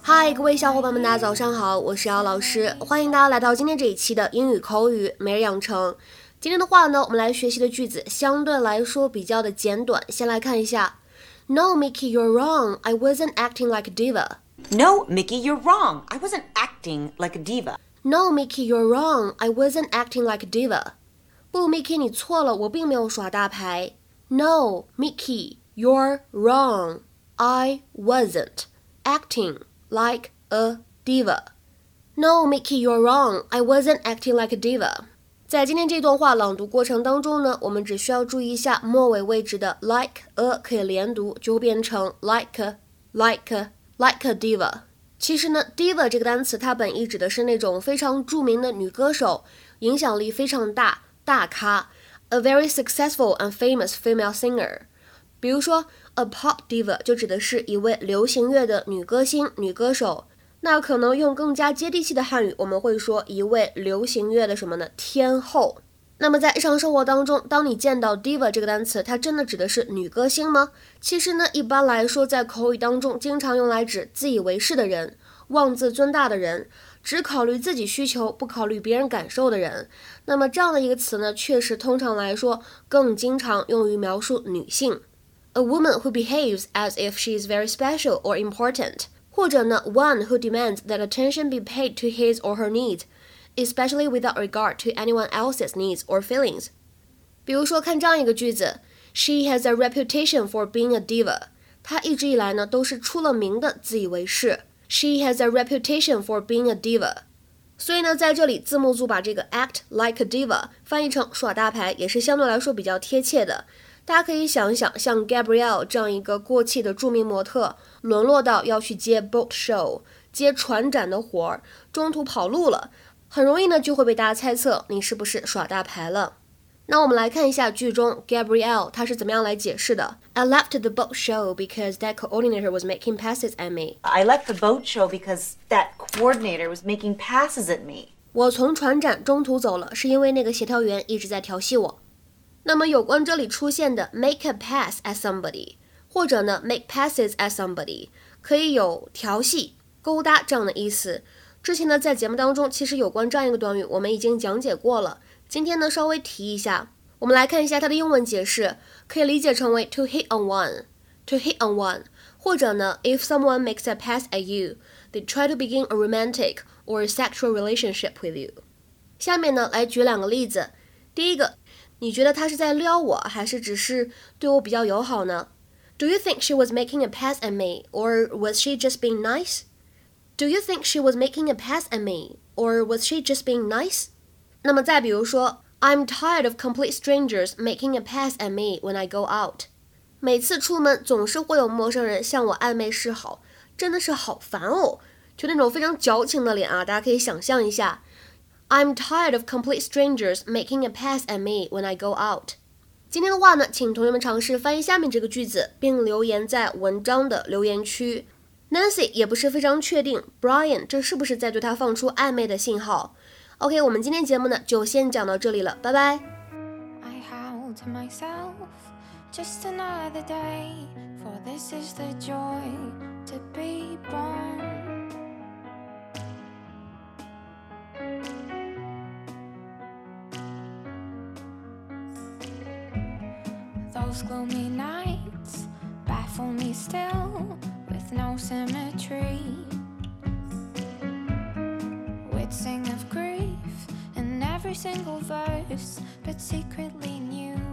嗨，各位小伙伴们，大家早上好，我是姚老师，欢迎大家来到今天这一期的英语口语每日养成。今天的话呢，我们来学习的句子相对来说比较的简短，先来看一下。No, Mickey, you're wrong. I wasn't acting like a diva. No, Mickey, you're wrong. I wasn't acting like a diva. No, Mickey, you're wrong. I wasn't acting like a diva. 不，Mickey，你错了，我并没有耍大牌。No, Mickey, you're wrong. I wasn't acting like a diva. No, Mickey, you're wrong. I wasn't acting like a diva. 在今天这段话朗读过程当中呢，我们只需要注意一下末尾位置的 like a 可以连读，就会变成 like like like a diva。其实呢，diva 这个单词它本意指的是那种非常着名的女歌手，影响力非常大，大咖，a very successful and famous female singer。 比如说，a pop diva 就指的是一位流行乐的女歌星、女歌手。那可能用更加接地气的汉语，我们会说一位流行乐的什么呢？天后。那么在日常生活当中，当你见到 diva 这个单词，它真的指的是女歌星吗？其实呢，一般来说，在口语当中，经常用来指自以为是的人、妄自尊大的人、只考虑自己需求不考虑别人感受的人。那么这样的一个词呢，确实通常来说更经常用于描述女性。A woman who behaves as if she is very special or important. 或者呢，one who demands that attention be paid to his or her needs, especially without regard to anyone else's needs or feelings。比如说，看这样一个句子：She has a reputation for being a diva。她一直以来呢都是出了名的自以为是。She has a reputation for being a diva。所以呢，在这里字幕组把这个 act like a diva 翻译成耍大牌，也是相对来说比较贴切的。 大家可以想一想，像 Gabrielle 这样一个过气的著名模特，沦落到要去接 boat show、接船展的活儿，中途跑路了，很容易呢就会被大家猜测你是不是耍大牌了。那我们来看一下剧中 Gabrielle 她是怎么样来解释的。I left the boat show because that coordinator was making passes at me. I left the boat show because that coordinator was making passes at me. 我从船展中途走了，是因为那个协调员一直在调戏我。那么有关这里出现的 make a pass at somebody，或者呢 make passes at somebody，可以有调戏、勾搭这样的意思。之前呢在节目当中，其实有关这样一个短语，我们已经讲解过了。今天呢稍微提一下，我们来看一下它的英文解释，可以理解成为 to hit on one，to hit on one，或者呢 if someone makes a pass at you，they try to begin a romantic or sexual relationship with you。下面呢来举两个例子，第一个。你觉得他是在撩我，还是只是对我比较友好呢？Do you think she was making a pass at me, or was she just being nice? Do you think she was making a pass at me, or was she just being nice? 那么再比如说，I'm tired of complete strangers making a pass at me when I go out。每次出门总是会有陌生人向我暧昧示好，真的是好烦哦！就那种非常矫情的脸啊，大家可以想象一下。I'm tired of complete strangers making a pass at me when I go out。今天的话呢，请同学们尝试翻译下面这个句子，并留言在文章的留言区。Nancy 也不是非常确定 Brian 这是不是在对他放出暧昧的信号。OK，我们今天节目呢就先讲到这里了，拜拜。Just another day, for this is the joy to be born. Those gloomy nights baffle me still with no symmetry. We'd sing of grief in every single verse, but secretly knew.